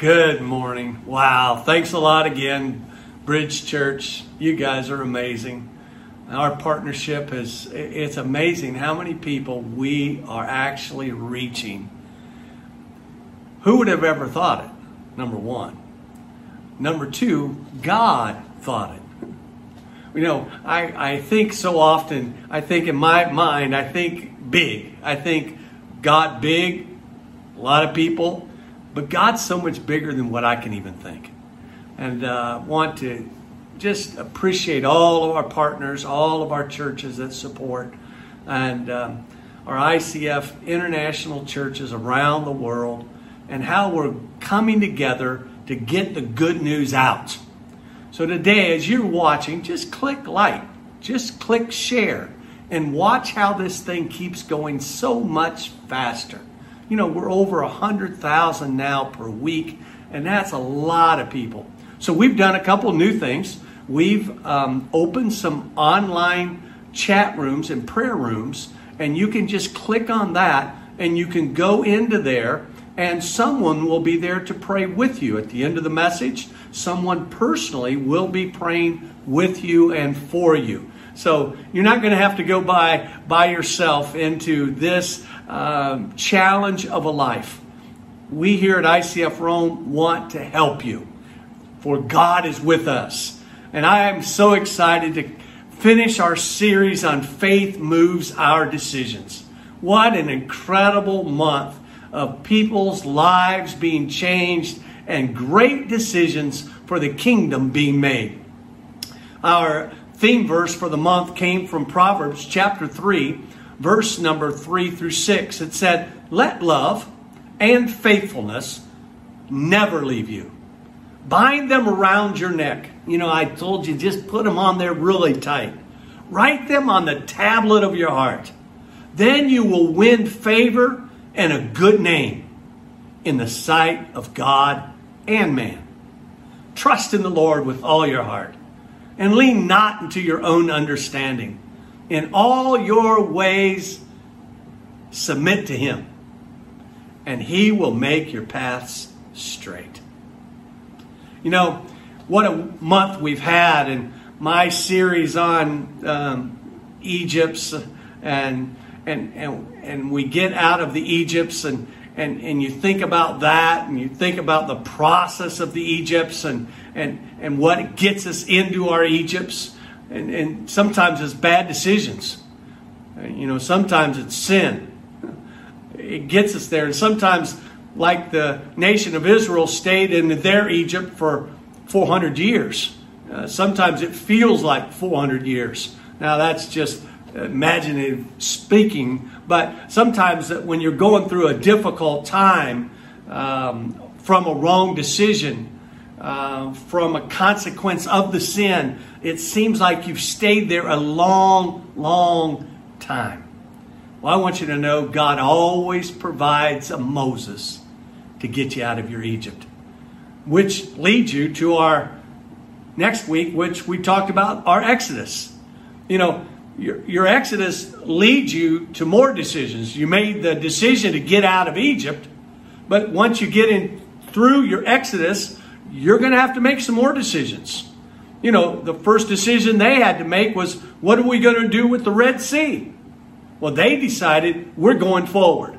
Good morning. Wow. Thanks a lot again, Bridge Church. You guys are amazing. Our partnership is, it's amazing how many people we are actually reaching. Who would have ever thought it? Number one. Number two, God thought it. You know, I, I think so often, I think in my mind, I think big. I think God big, a lot of people, but God's so much bigger than what I can even think. And uh, want to just appreciate all of our partners, all of our churches that support, and um, our ICF international churches around the world, and how we're coming together to get the good news out. So today, as you're watching, just click like, just click share, and watch how this thing keeps going so much faster. You know, we're over 100,000 now per week, and that's a lot of people. So we've done a couple new things. We've um, opened some online chat rooms and prayer rooms, and you can just click on that and you can go into there, and someone will be there to pray with you. At the end of the message, someone personally will be praying with you and for you. So you're not going to have to go by by yourself into this um, challenge of a life. We here at ICF Rome want to help you, for God is with us. And I am so excited to finish our series on faith moves our decisions. What an incredible month of people's lives being changed and great decisions for the kingdom being made. Our theme verse for the month came from Proverbs chapter 3, verse number 3 through 6. It said, Let love and faithfulness never leave you. Bind them around your neck. You know, I told you, just put them on there really tight. Write them on the tablet of your heart. Then you will win favor and a good name in the sight of God and man. Trust in the Lord with all your heart and lean not into your own understanding. In all your ways, submit to Him, and He will make your paths straight. You know, what a month we've had, and my series on um, Egypt's and and and and we get out of the Egypts and and and you think about that and you think about the process of the Egypts and and and what gets us into our Egypts and, and sometimes it's bad decisions. You know, sometimes it's sin. It gets us there. And sometimes, like the nation of Israel stayed in their Egypt for 400 years. Uh, sometimes it feels like 400 years. Now, that's just imaginative speaking, but sometimes when you're going through a difficult time um, from a wrong decision, uh, from a consequence of the sin, it seems like you've stayed there a long, long time. Well, I want you to know God always provides a Moses to get you out of your Egypt, which leads you to our next week, which we talked about our Exodus. You know, your, your Exodus leads you to more decisions. You made the decision to get out of Egypt, but once you get in through your Exodus, you're going to have to make some more decisions. You know, the first decision they had to make was what are we going to do with the Red Sea? Well, they decided we're going forward.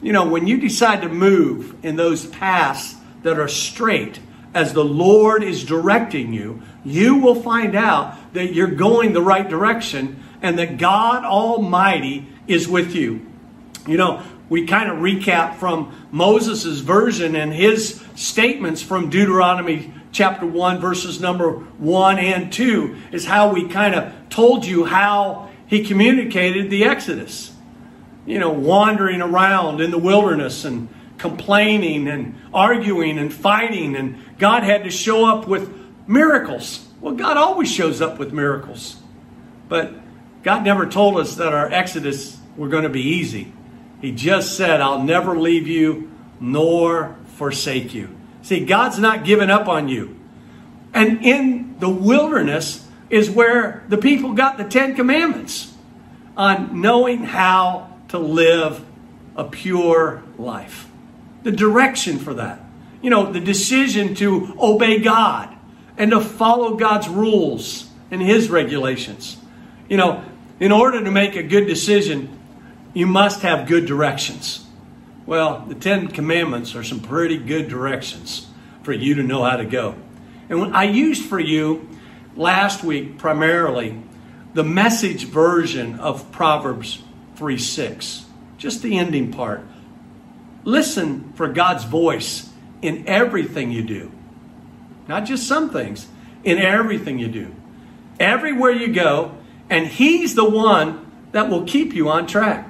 You know, when you decide to move in those paths that are straight as the Lord is directing you, you will find out that you're going the right direction and that God Almighty is with you. You know, we kind of recap from Moses' version and his statements from Deuteronomy chapter 1, verses number 1 and 2, is how we kind of told you how he communicated the Exodus. You know, wandering around in the wilderness and complaining and arguing and fighting, and God had to show up with miracles. Well, God always shows up with miracles. But God never told us that our Exodus were going to be easy. He just said, I'll never leave you nor forsake you. See, God's not giving up on you. And in the wilderness is where the people got the Ten Commandments on knowing how to live a pure life. The direction for that. you know, the decision to obey God and to follow God's rules and His regulations. You know, in order to make a good decision, you must have good directions. Well, the Ten Commandments are some pretty good directions for you to know how to go. And I used for you last week primarily the message version of Proverbs 3 6, just the ending part. Listen for God's voice in everything you do, not just some things, in everything you do. Everywhere you go, and He's the one that will keep you on track.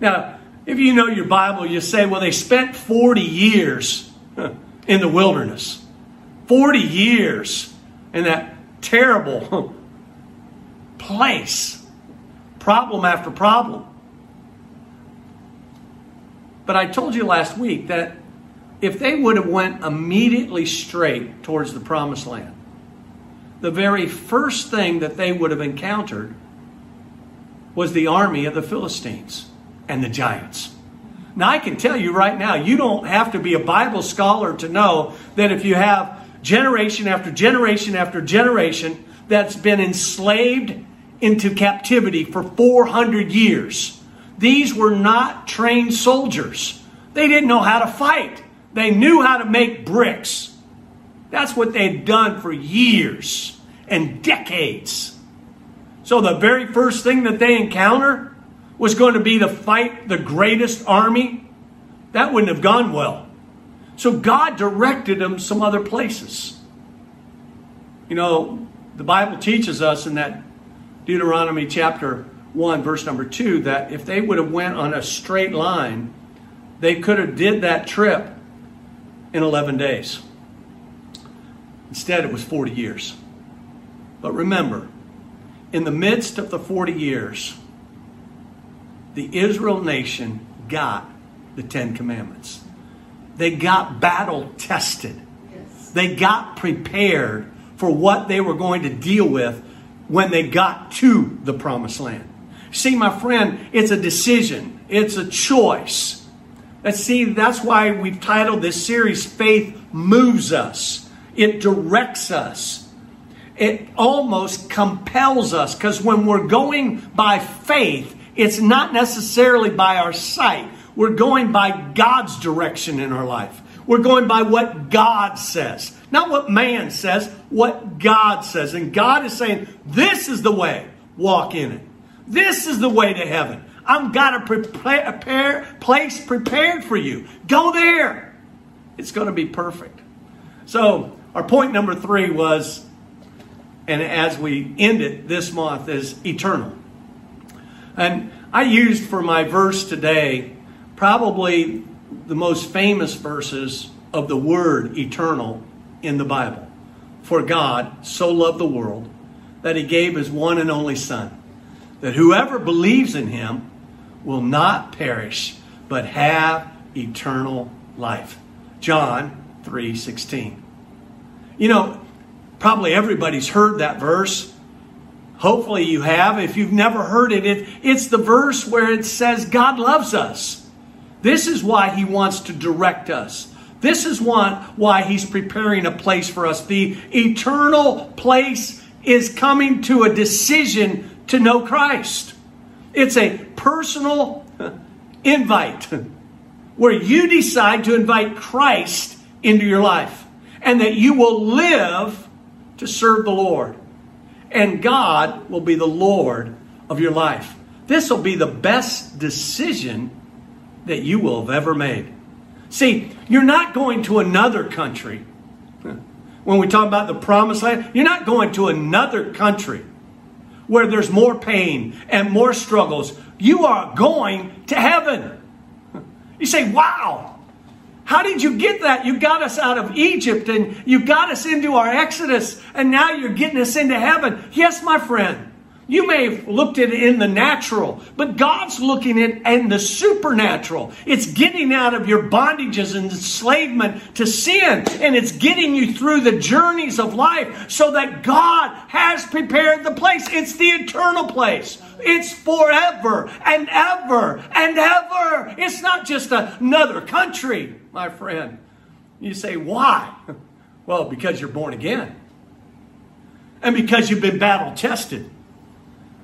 Now, if you know your Bible, you say, well, they spent 40 years in the wilderness. 40 years in that terrible place. Problem after problem. But I told you last week that if they would have went immediately straight towards the promised land, the very first thing that they would have encountered was the army of the Philistines and the giants. Now, I can tell you right now, you don't have to be a Bible scholar to know that if you have generation after generation after generation that's been enslaved into captivity for 400 years, these were not trained soldiers. They didn't know how to fight, they knew how to make bricks. That's what they'd done for years and decades. So, the very first thing that they encounter was going to be to fight the greatest army, that wouldn't have gone well. So God directed them some other places. You know, the Bible teaches us in that Deuteronomy chapter 1 verse number 2 that if they would have went on a straight line, they could have did that trip in 11 days. Instead it was 40 years. But remember, in the midst of the 40 years, the Israel nation got the Ten Commandments. They got battle tested. Yes. They got prepared for what they were going to deal with when they got to the promised land. See, my friend, it's a decision, it's a choice. Let's see, that's why we've titled this series Faith Moves Us, it directs us. It almost compels us because when we're going by faith, it's not necessarily by our sight. We're going by God's direction in our life. We're going by what God says, not what man says, what God says. And God is saying, This is the way, walk in it. This is the way to heaven. I've got a prepare, place prepared for you. Go there. It's going to be perfect. So, our point number three was, and as we end it this month, is eternal. And I used for my verse today probably the most famous verses of the word eternal in the Bible. For God so loved the world that he gave his one and only Son, that whoever believes in him will not perish, but have eternal life. John 3:16. You know, probably everybody's heard that verse. Hopefully you have. If you've never heard it, it, it's the verse where it says God loves us. This is why he wants to direct us. This is why he's preparing a place for us. The eternal place is coming to a decision to know Christ. It's a personal invite where you decide to invite Christ into your life and that you will live to serve the Lord and God will be the Lord of your life. This will be the best decision that you will have ever made. See, you're not going to another country. When we talk about the promised land, you're not going to another country where there's more pain and more struggles. You are going to heaven. You say, wow, how did you get that? You got us out of Egypt and you got us into our Exodus, and now you're getting us into heaven. Yes, my friend. You may have looked at it in the natural, but God's looking at it in the supernatural. It's getting out of your bondages and enslavement to sin, and it's getting you through the journeys of life so that God has prepared the place. It's the eternal place. It's forever and ever and ever. It's not just another country, my friend. You say, why? Well, because you're born again. And because you've been battle tested.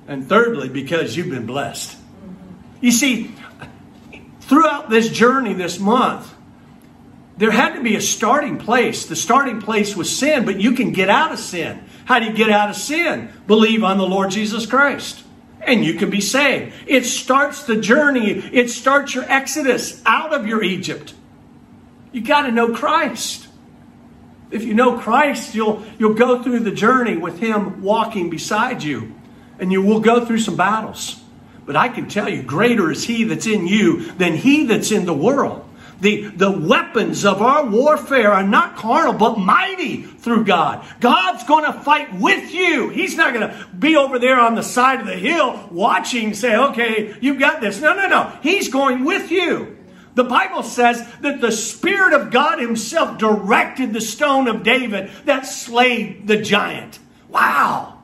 And thirdly, because you've been blessed. You see, throughout this journey this month, there had to be a starting place. The starting place was sin, but you can get out of sin. How do you get out of sin? Believe on the Lord Jesus Christ. And you can be saved. It starts the journey, it starts your exodus out of your Egypt. You got to know Christ. If you know Christ, you'll, you'll go through the journey with Him walking beside you, and you will go through some battles. But I can tell you, greater is He that's in you than He that's in the world. The, the weapons of our warfare are not carnal, but mighty through God. God's going to fight with you. He's not going to be over there on the side of the hill watching, say, okay, you've got this. No, no, no. He's going with you. The Bible says that the Spirit of God Himself directed the stone of David that slayed the giant. Wow.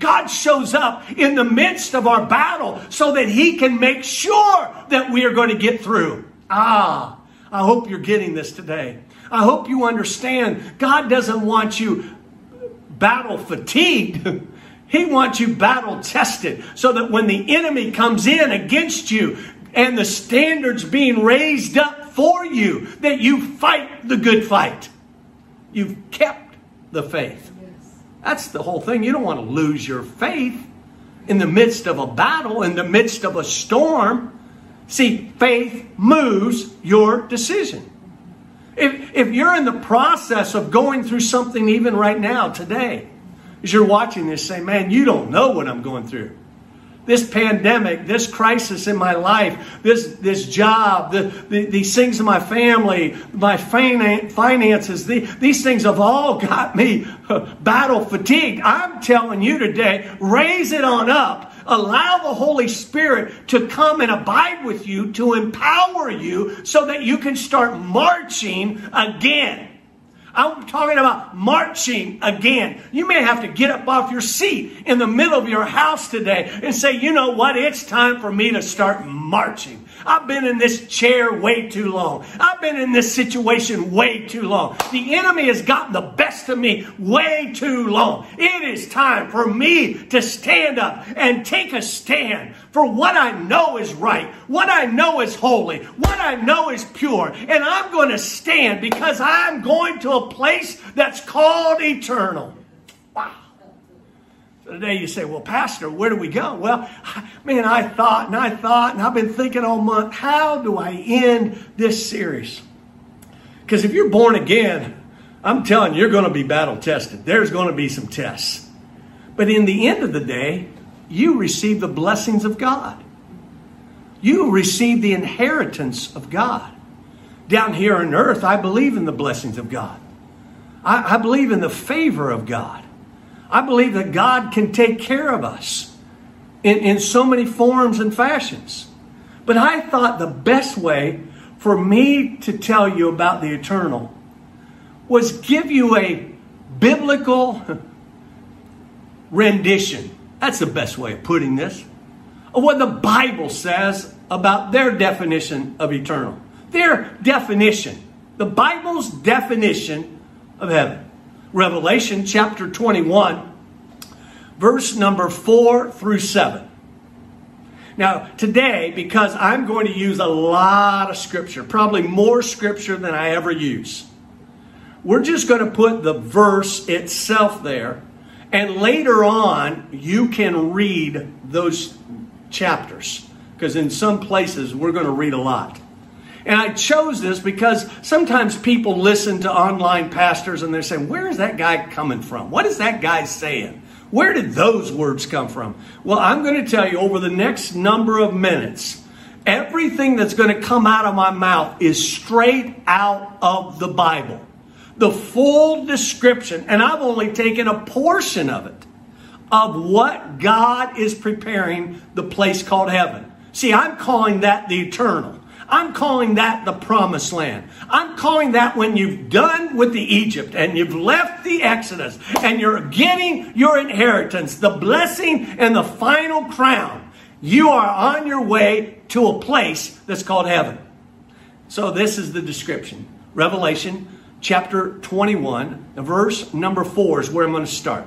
God shows up in the midst of our battle so that He can make sure that we are going to get through. Ah, I hope you're getting this today. I hope you understand God doesn't want you battle fatigued. He wants you battle tested so that when the enemy comes in against you, and the standards being raised up for you that you fight the good fight. You've kept the faith. That's the whole thing. You don't want to lose your faith in the midst of a battle, in the midst of a storm. See, faith moves your decision. If, if you're in the process of going through something even right now, today, as you're watching this, say, man, you don't know what I'm going through this pandemic, this crisis in my life, this, this job, the, the, these things in my family, my finances, the, these things have all got me uh, battle fatigued. I'm telling you today, raise it on up. Allow the Holy Spirit to come and abide with you, to empower you so that you can start marching again. I'm talking about marching again. You may have to get up off your seat in the middle of your house today and say, you know what? It's time for me to start marching. I've been in this chair way too long. I've been in this situation way too long. The enemy has gotten the best of me way too long. It is time for me to stand up and take a stand for what I know is right, what I know is holy, what I know is pure. And I'm going to stand because I'm going to a place that's called eternal. Wow. So today you say, well, Pastor, where do we go? Well, man, I thought and I thought and I've been thinking all month, how do I end this series? Because if you're born again, I'm telling you, you're going to be battle tested. There's going to be some tests. But in the end of the day, you receive the blessings of God. You receive the inheritance of God. Down here on earth, I believe in the blessings of God. I, I believe in the favor of God. I believe that God can take care of us in, in so many forms and fashions. But I thought the best way for me to tell you about the eternal was give you a biblical rendition that's the best way of putting this. Of what the Bible says about their definition of eternal. Their definition. The Bible's definition of heaven. Revelation chapter 21, verse number 4 through 7. Now, today, because I'm going to use a lot of scripture, probably more scripture than I ever use, we're just going to put the verse itself there and later on, you can read those chapters because in some places we're going to read a lot. And I chose this because sometimes people listen to online pastors and they're saying, Where is that guy coming from? What is that guy saying? Where did those words come from? Well, I'm going to tell you over the next number of minutes, everything that's going to come out of my mouth is straight out of the Bible the full description, and I've only taken a portion of it, of what God is preparing the place called heaven. See, I'm calling that the eternal. I'm calling that the promised land. I'm calling that when you've done with the Egypt and you've left the Exodus and you're getting your inheritance, the blessing and the final crown, you are on your way to a place that's called heaven. So this is the description. Revelation chapter 21, verse number 4 is where I'm going to start.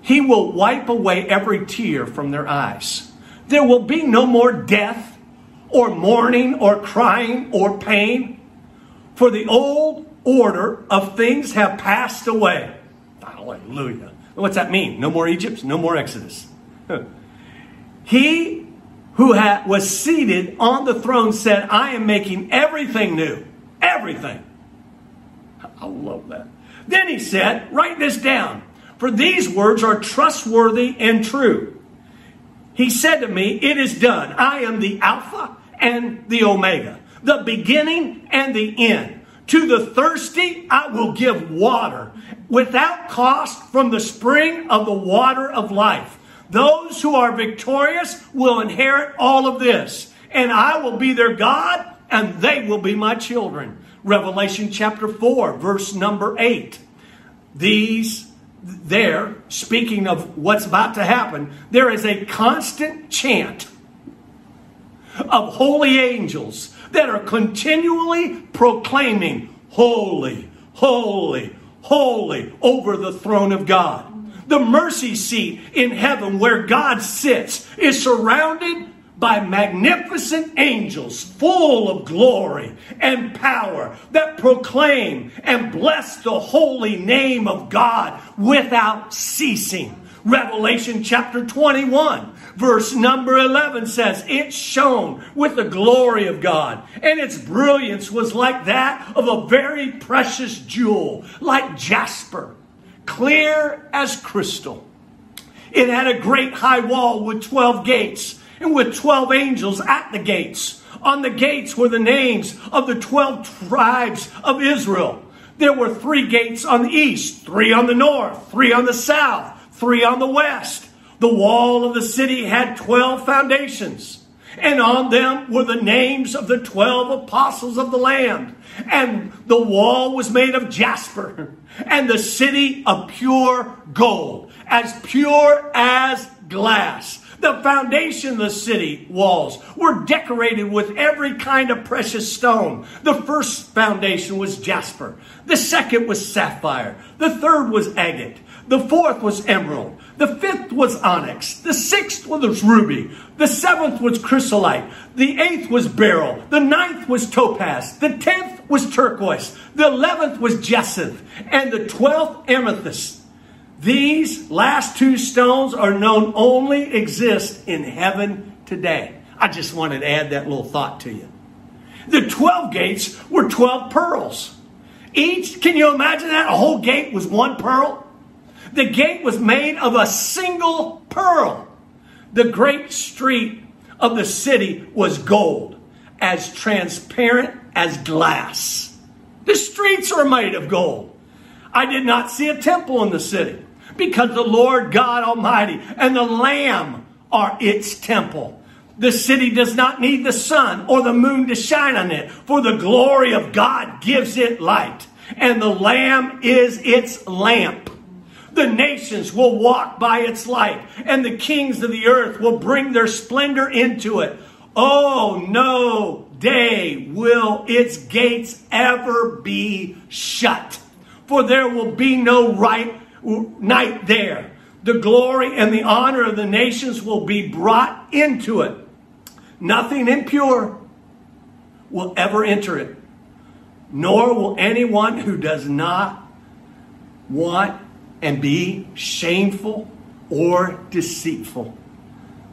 He will wipe away every tear from their eyes. There will be no more death, or mourning, or crying, or pain, for the old order of things have passed away. Hallelujah. What's that mean? No more Egypt, no more Exodus. He who was seated on the throne said, I am making everything new. Everything. I love that. Then he said, Write this down, for these words are trustworthy and true. He said to me, It is done. I am the Alpha and the Omega, the beginning and the end. To the thirsty, I will give water without cost from the spring of the water of life. Those who are victorious will inherit all of this, and I will be their God, and they will be my children. Revelation chapter 4, verse number 8. These, there, speaking of what's about to happen, there is a constant chant of holy angels that are continually proclaiming, Holy, holy, holy, over the throne of God. The mercy seat in heaven where God sits is surrounded by magnificent angels full of glory and power that proclaim and bless the holy name of God without ceasing. Revelation chapter 21, verse number 11 says, It shone with the glory of God, and its brilliance was like that of a very precious jewel, like jasper, clear as crystal. It had a great high wall with 12 gates, and with 12 angels at the gates. On the gates were the names of the 12 tribes of Israel. There were three gates on the east, three on the north, three on the south three on the west. The wall of the city had 12 foundations, and on them were the names of the 12 apostles of the land. And the wall was made of jasper, and the city of pure gold, as pure as glass. The foundation of the city walls were decorated with every kind of precious stone. The first foundation was jasper. The second was sapphire. The third was agate. The fourth was emerald. The fifth was onyx. The sixth was ruby. The seventh was chrysolite. The eighth was beryl. The ninth was topaz. The tenth was turquoise. The eleventh was jacinth. And the twelfth amethyst. These last two stones are known only exist in heaven today. I just wanted to add that little thought to you. The 12 gates were 12 pearls. Each, can you imagine that? A whole gate was one pearl? The gate was made of a single pearl. The great street of the city was gold, as transparent as glass. The streets are made of gold. I did not see a temple in the city because the Lord God Almighty and the Lamb are its temple. The city does not need the sun or the moon to shine on it, for the glory of God gives it light, and the Lamb is its lamp. The nations will walk by its light, and the kings of the earth will bring their splendor into it. Oh, no day will its gates ever be shut, for there will be no right night there. The glory and the honor of the nations will be brought into it. Nothing impure will ever enter it, nor will anyone who does not want and be shameful or deceitful,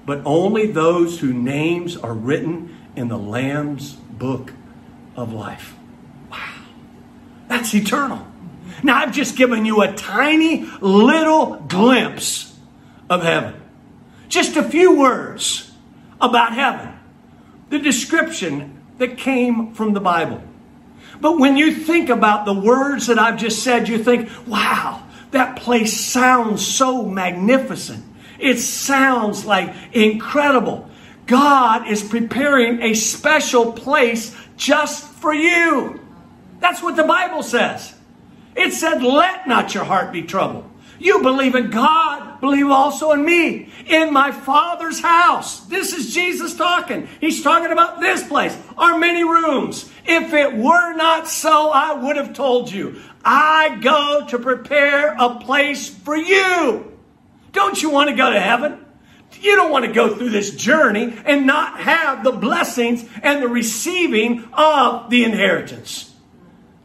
but only those whose names are written in the Lamb's book of life. Wow. That's eternal. Now, I've just given you a tiny little glimpse of heaven. Just a few words about heaven. The description that came from the Bible. But when you think about the words that I've just said, you think, wow, that place sounds so magnificent. It sounds like incredible. God is preparing a special place just for you. That's what the Bible says. It said, Let not your heart be troubled. You believe in God, believe also in me. In my Father's house. This is Jesus talking. He's talking about this place. our many rooms. If it were not so, I would have told you. I go to prepare a place for you. Don't you want to go to heaven? You don't want to go through this journey and not have the blessings and the receiving of the inheritance.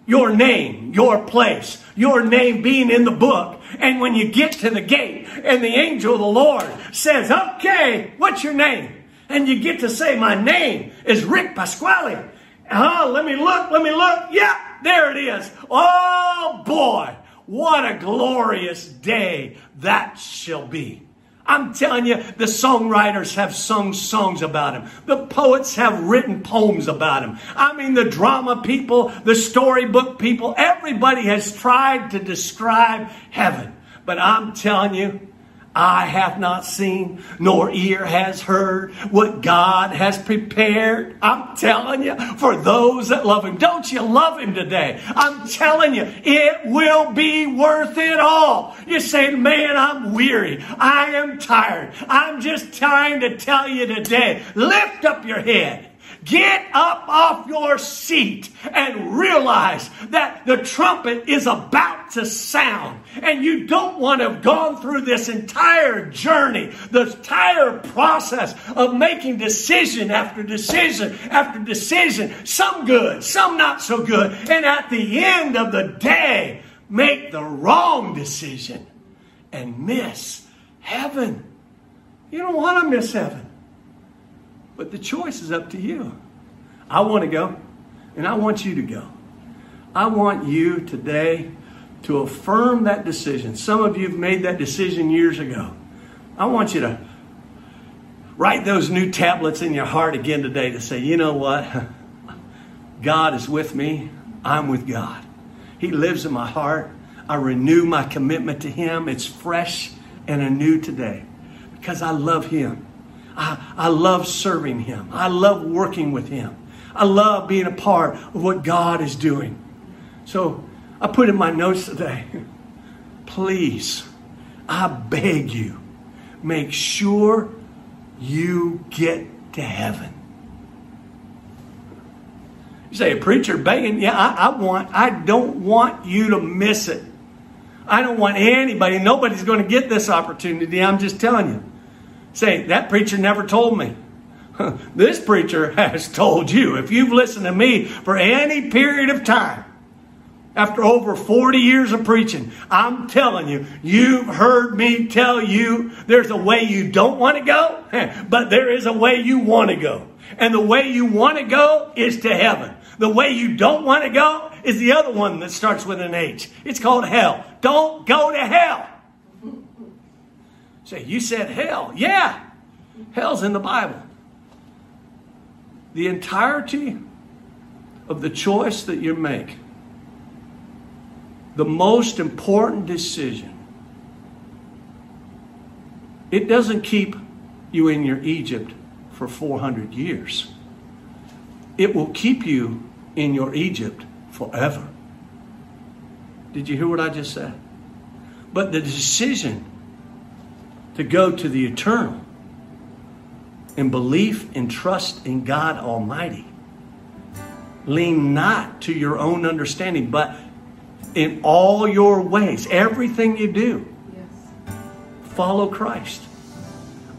Your name, your place, your name being in the book. And when you get to the gate and the angel of the Lord says, okay, what's your name? And you get to say, my name is Rick Pasquale. Oh, let me look, let me look. Yeah, there it is. Oh boy, what a glorious day that shall be. I'm telling you, the songwriters have sung songs about him. The poets have written poems about him. I mean, the drama people, the storybook people, everybody has tried to describe heaven. But I'm telling you, eye hath not seen, nor ear has heard what God has prepared. I'm telling you, for those that love Him. Don't you love Him today? I'm telling you, it will be worth it all. You say, man, I'm weary. I am tired. I'm just trying to tell you today, lift up your head. Get up off your seat and realize that the trumpet is about to sound. And you don't want to have gone through this entire journey, the entire process of making decision after decision after decision, some good, some not so good. And at the end of the day, make the wrong decision and miss heaven. You don't want to miss heaven. But the choice is up to you. I want to go, and I want you to go. I want you today to affirm that decision. Some of you have made that decision years ago. I want you to write those new tablets in your heart again today to say, you know what? God is with me. I'm with God. He lives in my heart. I renew my commitment to Him. It's fresh and anew today because I love Him. I, I love serving Him. I love working with Him. I love being a part of what God is doing. So I put in my notes today please, I beg you, make sure you get to heaven. You say, a preacher begging? Yeah, I, I want, I don't want you to miss it. I don't want anybody, nobody's going to get this opportunity. I'm just telling you. Say, that preacher never told me. This preacher has told you, if you've listened to me for any period of time, after over 40 years of preaching, I'm telling you, you've heard me tell you there's a way you don't want to go, but there is a way you want to go. And the way you want to go is to heaven. The way you don't want to go is the other one that starts with an H. It's called hell. Don't go to hell. Say, you said hell. Yeah. Hell's in the Bible. The entirety of the choice that you make, the most important decision, it doesn't keep you in your Egypt for 400 years. It will keep you in your Egypt forever. Did you hear what I just said? But the decision to go to the eternal in belief and trust in God Almighty. Lean not to your own understanding, but in all your ways, everything you do, yes. follow Christ.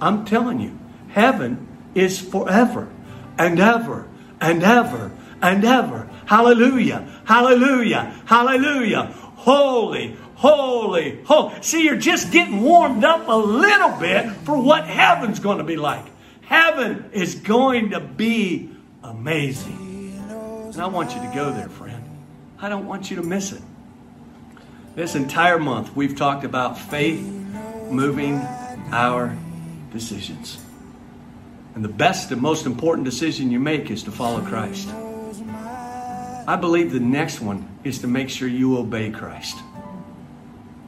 I'm telling you, heaven is forever and ever and ever and ever. Hallelujah, hallelujah, hallelujah. Holy, holy, holy. See, you're just getting warmed up a little bit for what heaven's going to be like. Heaven is going to be amazing. And I want you to go there, friend. I don't want you to miss it. This entire month, we've talked about faith moving our decisions. And the best and most important decision you make is to follow Christ. I believe the next one is to make sure you obey Christ.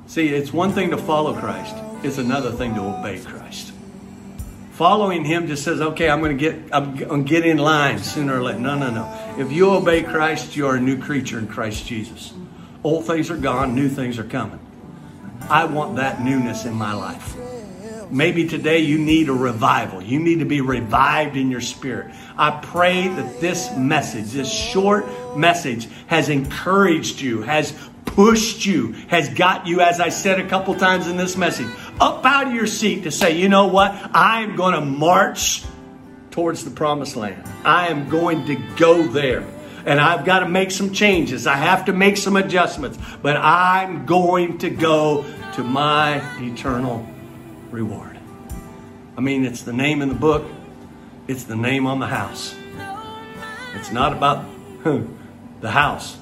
See, it's one thing to follow Christ, it's another thing to obey Christ. Following him just says, okay, I'm going to get, I'm going to get in line sooner or later. No, no, no. If you obey Christ, you are a new creature in Christ Jesus. Old things are gone, new things are coming. I want that newness in my life. Maybe today you need a revival. You need to be revived in your spirit. I pray that this message, this short message, has encouraged you, has pushed you, has got you, as I said a couple times in this message, up out of your seat to say, you know what? I am going to march towards the promised land. I am going to go there. And I've got to make some changes. I have to make some adjustments. But I'm going to go to my eternal reward. I mean, it's the name in the book, it's the name on the house. It's not about the house,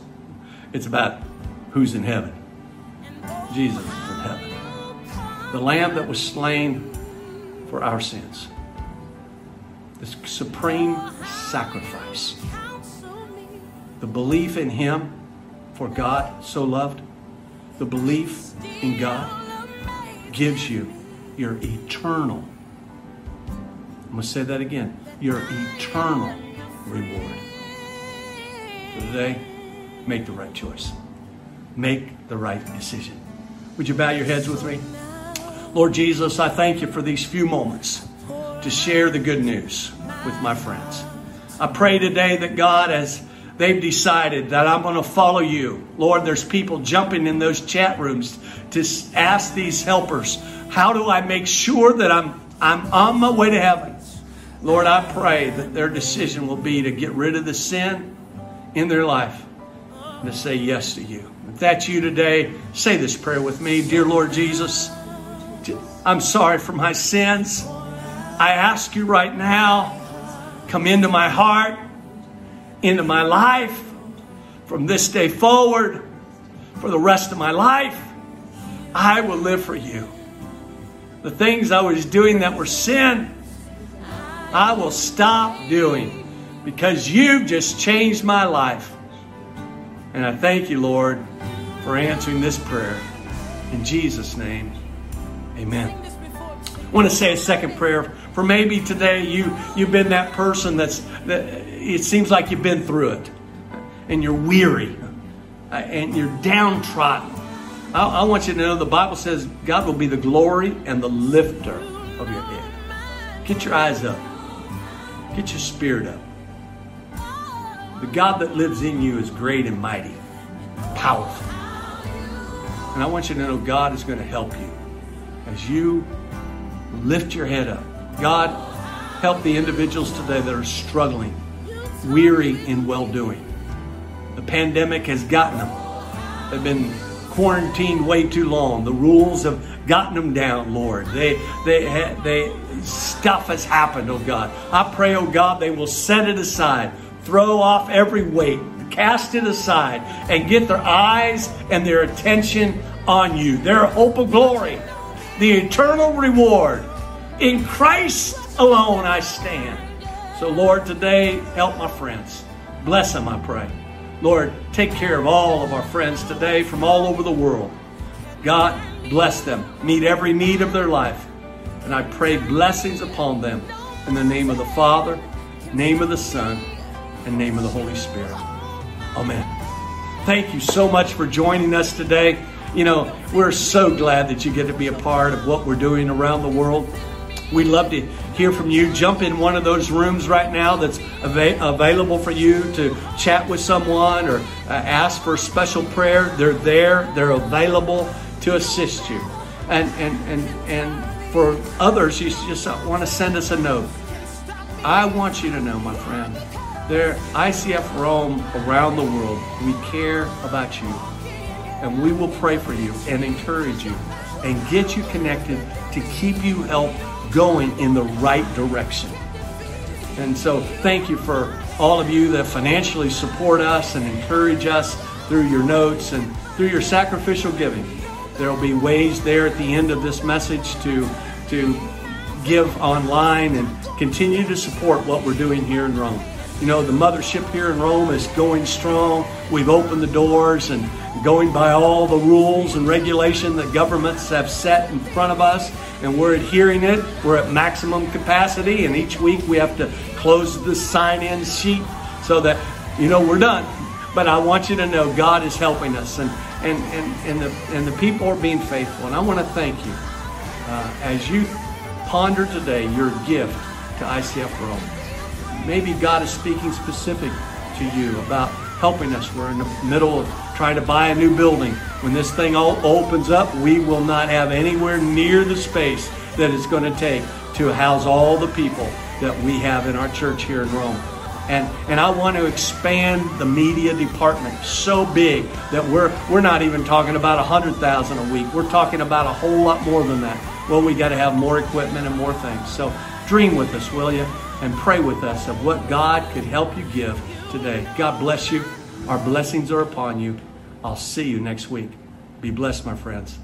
it's about who's in heaven. Jesus is in heaven. The Lamb that was slain for our sins. The supreme sacrifice. The belief in Him for God so loved. The belief in God gives you your eternal, I'm going to say that again, your eternal reward. Today, make the right choice. Make the right decision. Would you bow your heads with me? Lord Jesus, I thank you for these few moments to share the good news with my friends. I pray today that God, as they've decided that I'm going to follow you, Lord, there's people jumping in those chat rooms to ask these helpers how do I make sure that I'm, I'm on my way to heaven? Lord, I pray that their decision will be to get rid of the sin in their life and to say yes to you. If that's you today, say this prayer with me. Dear Lord Jesus, I'm sorry for my sins. I ask you right now, come into my heart, into my life, from this day forward, for the rest of my life. I will live for you the things I was doing that were sin, I will stop doing because you've just changed my life. And I thank you, Lord, for answering this prayer. In Jesus' name, amen. I want to say a second prayer for maybe today you you've been that person that's that it seems like you've been through it and you're weary uh, and you're downtrodden I, I want you to know the Bible says God will be the glory and the lifter of your head. Get your eyes up. Get your spirit up. The God that lives in you is great and mighty, powerful. And I want you to know God is going to help you as you lift your head up. God, help the individuals today that are struggling, weary in well doing. The pandemic has gotten them. They've been quarantined way too long. The rules have gotten them down, Lord. They, they, they, stuff has happened, oh God. I pray, oh God, they will set it aside, throw off every weight, cast it aside, and get their eyes and their attention on you. Their hope of glory, the eternal reward. In Christ alone I stand. So, Lord, today, help my friends. Bless them, I pray. Lord, take care of all of our friends today from all over the world. God, bless them. Meet every need of their life. And I pray blessings upon them in the name of the Father, name of the Son, name of the Holy Spirit. Amen. Thank you so much for joining us today. You know, we're so glad that you get to be a part of what we're doing around the world. We'd love to hear from you. Jump in one of those rooms right now that's av- available for you to chat with someone or uh, ask for special prayer. They're there, they're available to assist you. And, and, and, and for others, you just want to send us a note. I want you to know, my friend, there, ICF Rome around the world, we care about you. And we will pray for you and encourage you and get you connected to keep you help going in the right direction. And so, thank you for all of you that financially support us and encourage us through your notes and through your sacrificial giving. There will be ways there at the end of this message to, to give online and continue to support what we're doing here in Rome. You know, the mothership here in Rome is going strong. We've opened the doors and going by all the rules and regulation that governments have set in front of us and we're adhering it. We're at maximum capacity, and each week we have to close the sign in sheet so that, you know, we're done. But I want you to know God is helping us, and, and, and, and, the, and the people are being faithful. And I want to thank you uh, as you ponder today your gift to ICF Rome. Maybe God is speaking specific to you about helping us. We're in the middle of trying to buy a new building. When this thing all opens up, we will not have anywhere near the space that it's going to take to house all the people that we have in our church here in Rome. And, and I want to expand the media department so big that we're, we're not even talking about 100000 a week. We're talking about a whole lot more than that. Well, we got to have more equipment and more things. So dream with us, will you? and pray with us of what God could help you give today. God bless you. Our blessings are upon you. I'll see you next week. Be blessed, my friends.